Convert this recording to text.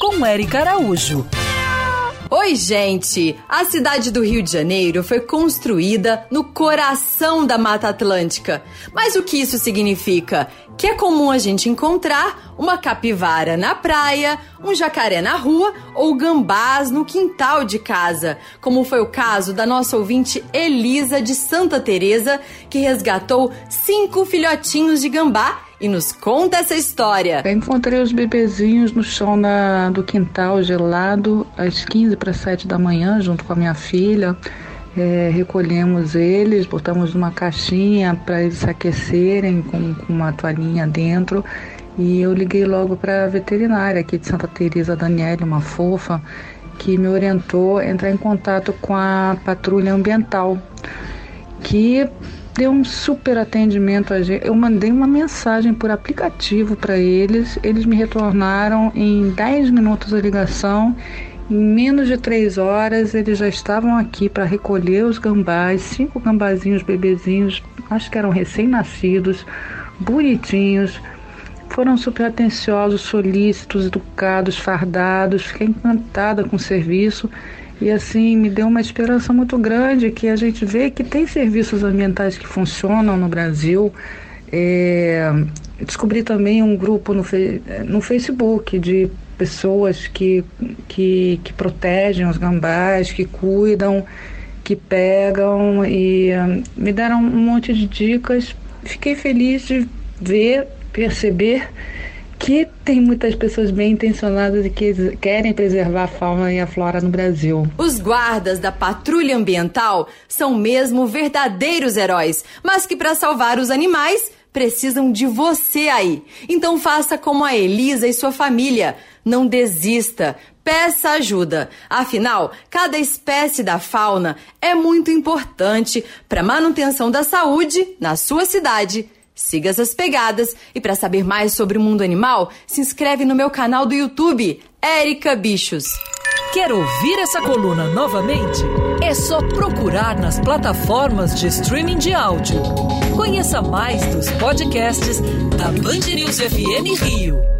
Com Eric Araújo. Oi, gente! A cidade do Rio de Janeiro foi construída no coração da Mata Atlântica. Mas o que isso significa? Que é comum a gente encontrar uma capivara na praia, um jacaré na rua ou gambás no quintal de casa, como foi o caso da nossa ouvinte Elisa de Santa Teresa, que resgatou cinco filhotinhos de gambá e nos conta essa história. Eu encontrei os bebezinhos no chão do quintal gelado às 15 para 7 da manhã, junto com a minha filha. É, recolhemos eles, botamos numa caixinha para eles se aquecerem com, com uma toalhinha dentro. E eu liguei logo para a veterinária aqui de Santa Teresa, Daniela, uma fofa, que me orientou a entrar em contato com a patrulha ambiental, que deu um super atendimento a gente. Eu mandei uma mensagem por aplicativo para eles, eles me retornaram em 10 minutos a ligação. Em menos de três horas eles já estavam aqui para recolher os gambás, cinco gambazinhos bebezinhos, acho que eram recém-nascidos, bonitinhos. Foram super atenciosos, solícitos, educados, fardados. Fiquei encantada com o serviço e assim, me deu uma esperança muito grande que a gente vê que tem serviços ambientais que funcionam no Brasil. É, descobri também um grupo no, no Facebook de pessoas que, que, que protegem os gambás, que cuidam, que pegam e um, me deram um monte de dicas. Fiquei feliz de ver, perceber que tem muitas pessoas bem intencionadas e que querem preservar a fauna e a flora no Brasil. Os guardas da patrulha ambiental são mesmo verdadeiros heróis, mas que para salvar os animais precisam de você aí. Então faça como a Elisa e sua família. Não desista. Peça ajuda. Afinal, cada espécie da fauna é muito importante para manutenção da saúde na sua cidade Siga essas pegadas e para saber mais sobre o mundo animal, se inscreve no meu canal do YouTube, Érica Bichos. Quer ouvir essa coluna novamente? É só procurar nas plataformas de streaming de áudio. Conheça mais dos podcasts da Band News FM Rio.